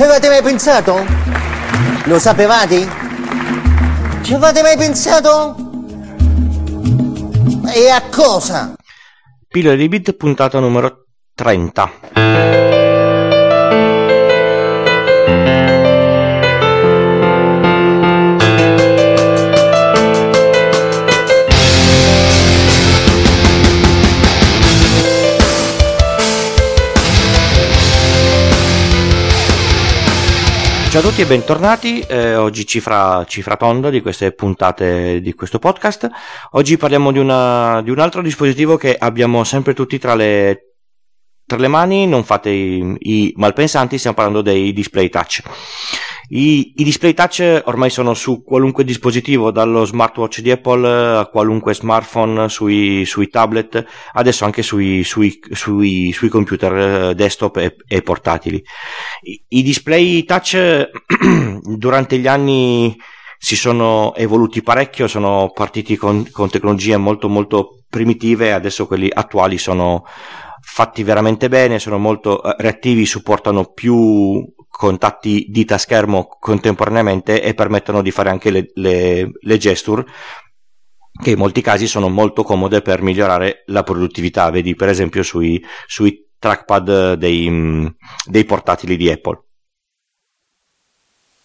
Ci avete mai pensato? Lo sapevate? Ci avete mai pensato? E a cosa? Pillole di Bit, puntata numero 30. Ciao a tutti e bentornati, eh, oggi cifra, cifra tonda di queste puntate di questo podcast. Oggi parliamo di, una, di un altro dispositivo che abbiamo sempre tutti tra le, tra le mani, non fate i, i malpensanti, stiamo parlando dei display touch. I, I, display touch ormai sono su qualunque dispositivo, dallo smartwatch di Apple a qualunque smartphone, sui, sui tablet, adesso anche sui, sui, sui, computer eh, desktop e, e portatili. I, I, display touch durante gli anni si sono evoluti parecchio, sono partiti con, con tecnologie molto molto primitive, adesso quelli attuali sono fatti veramente bene, sono molto eh, reattivi, supportano più contatti dita schermo contemporaneamente e permettono di fare anche le, le, le gesture che in molti casi sono molto comode per migliorare la produttività, vedi per esempio sui, sui trackpad dei, dei portatili di Apple.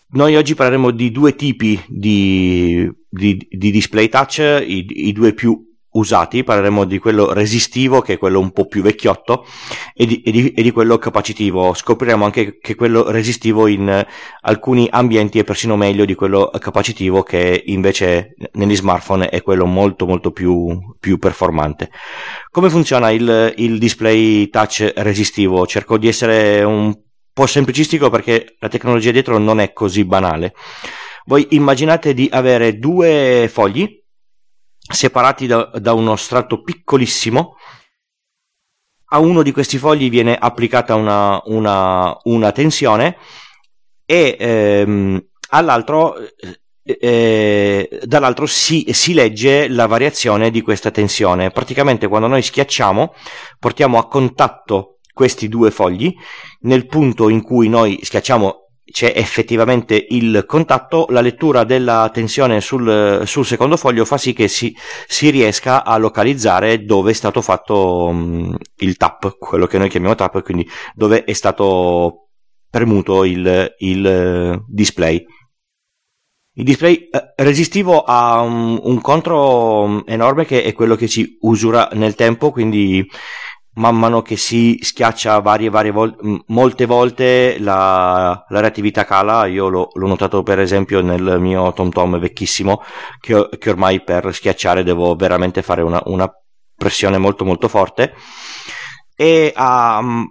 Noi oggi parleremo di due tipi di, di, di display touch, i, i, due più usati, parleremo di quello resistivo che è quello un po' più vecchiotto e di, e di, e di quello capacitivo. Scopriremo anche che quello resistivo in alcuni ambienti è persino meglio di quello capacitivo che invece negli smartphone è quello molto molto più, più performante. Come funziona il, il display touch resistivo? Cerco di essere un po' semplicistico perché la tecnologia dietro non è così banale. Voi immaginate di avere due fogli separati da, da uno strato piccolissimo. A uno di questi fogli viene applicata una, una, una tensione e ehm, all'altro eh, eh, dall'altro si, si, legge la variazione di questa tensione. Praticamente quando noi schiacciamo portiamo a contatto questi due fogli nel punto in cui noi schiacciamo c'è effettivamente il contatto, la lettura della tensione sul, sul secondo foglio fa sì che si, si, riesca a localizzare dove è stato fatto um, il tap, quello che noi chiamiamo tap, quindi dove è stato premuto il, il display. Il display eh, resistivo ha un, un contro enorme che è quello che ci usura nel tempo, quindi man mano che si schiaccia varie, varie volte, molte volte la, la reattività cala. Io l'ho, l'ho, notato per esempio nel mio TomTom vecchissimo, che, che, ormai per schiacciare devo veramente fare una, una pressione molto molto forte. E ha um,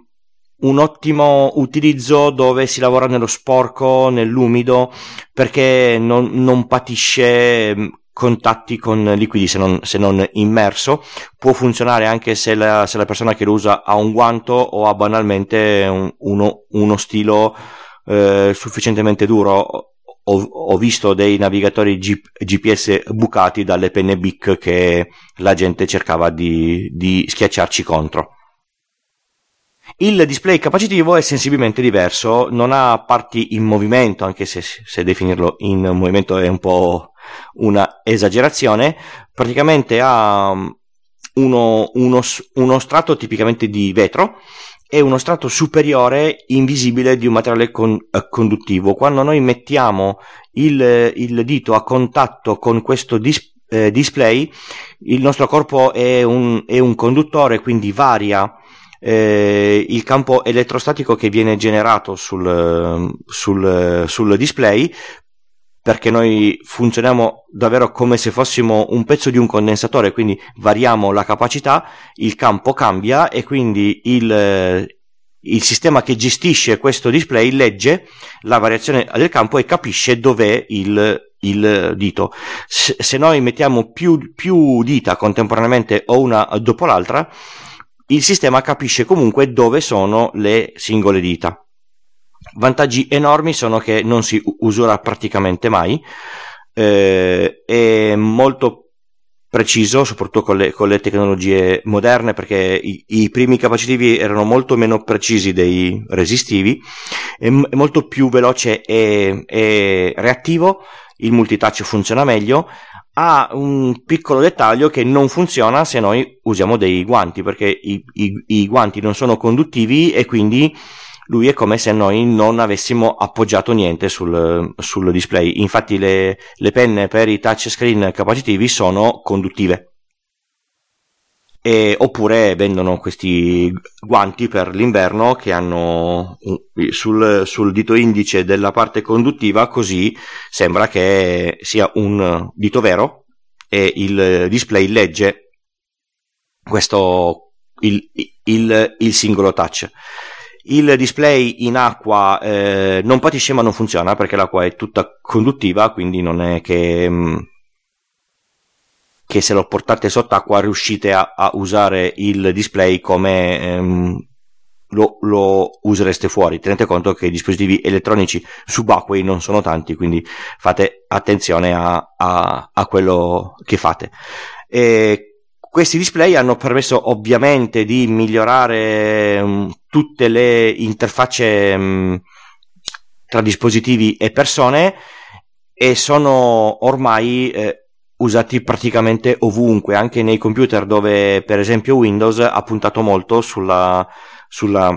un ottimo utilizzo dove si lavora nello sporco, nell'umido, perché non, non patisce contatti con liquidi se non, se non, immerso. Può funzionare anche se la, se la, persona che lo usa ha un guanto o ha banalmente un, uno, uno, stilo eh, sufficientemente duro. Ho, ho, visto dei navigatori G, GPS bucati dalle penne BIC che la gente cercava di, di schiacciarci contro. Il display capacitivo è sensibilmente diverso, non ha parti in movimento, anche se, se definirlo in movimento è un po' una esagerazione, praticamente ha um, uno, uno, uno strato tipicamente di vetro e uno strato superiore invisibile di un materiale con, eh, conduttivo. Quando noi mettiamo il, il, dito a contatto con questo dis, eh, display, il nostro corpo è un, è un conduttore, quindi varia eh, il campo elettrostatico che viene generato sul, sul, sul display perché noi funzioniamo davvero come se fossimo un pezzo di un condensatore, quindi variamo la capacità, il campo cambia e quindi il, il sistema che gestisce questo display legge la variazione del campo e capisce dov'è il, il dito. Se, noi mettiamo più, più dita contemporaneamente o una dopo l'altra, il sistema capisce comunque dove sono le singole dita. Vantaggi enormi sono che non si usura praticamente mai, eh, è molto preciso, soprattutto con le, con le tecnologie moderne, perché i, i, primi capacitivi erano molto meno precisi dei resistivi, è, è molto più veloce e, e reattivo, il multitouch funziona meglio, ha un piccolo dettaglio che non funziona se noi usiamo dei guanti, perché i, i, i guanti non sono conduttivi e quindi lui è come se noi non avessimo appoggiato niente sul, sul display. Infatti le, le, penne per i touchscreen capacitivi sono conduttive. E, oppure vendono questi guanti per l'inverno che hanno sul, sul dito indice della parte conduttiva così sembra che sia un dito vero e il display legge questo il, il, il singolo touch il display in acqua eh, non patisce ma non funziona perché l'acqua è tutta conduttiva, quindi non è che, mm, che se lo portate sott'acqua riuscite a, a usare il display come ehm, lo, lo, usereste fuori. Tenete conto che i dispositivi elettronici subacquei non sono tanti, quindi fate attenzione a, a, a quello che fate. E questi display hanno permesso ovviamente di migliorare um, tutte le interfacce um, tra dispositivi e persone e sono ormai eh, usati praticamente ovunque, anche nei computer dove per esempio Windows ha puntato molto sulla, sulla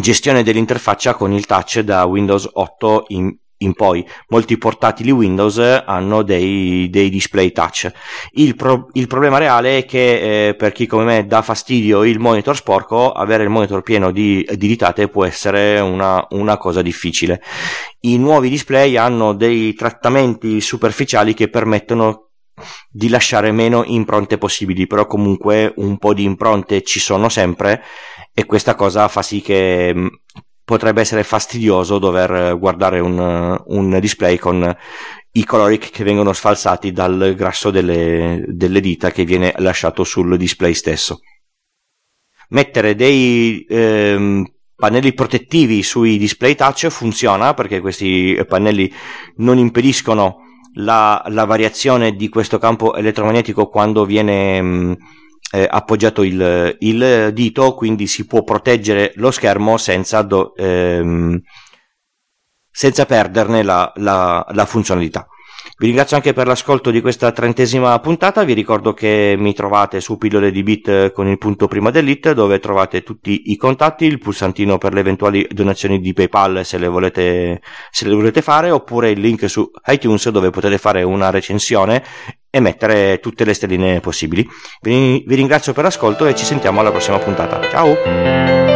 gestione dell'interfaccia con il touch da Windows 8 in, in poi molti portatili Windows hanno dei, dei display touch. Il, pro, il, problema reale è che eh, per chi come me dà fastidio il monitor sporco, avere il monitor pieno di, di ditate può essere una, una cosa difficile. I nuovi display hanno dei trattamenti superficiali che permettono di lasciare meno impronte possibili, però comunque un po' di impronte ci sono sempre e questa cosa fa sì che potrebbe essere fastidioso dover guardare un, un display con i colori che vengono sfalsati dal grasso delle, delle, dita che viene lasciato sul display stesso. Mettere dei ehm, pannelli protettivi sui display touch funziona perché questi pannelli non impediscono la, la variazione di questo campo elettromagnetico quando viene mh, eh, appoggiato il, il, dito, quindi si può proteggere lo schermo senza, do, ehm, senza perderne la, la, la funzionalità. Vi ringrazio anche per l'ascolto di questa trentesima puntata, vi ricordo che mi trovate su pillole di bit con il punto prima dell'it dove trovate tutti i contatti, il pulsantino per le eventuali donazioni di PayPal se le volete, se le volete fare, oppure il link su iTunes dove potete fare una recensione e mettere tutte le stelline possibili. Vi, ringrazio per l'ascolto e ci sentiamo alla prossima puntata. Ciao!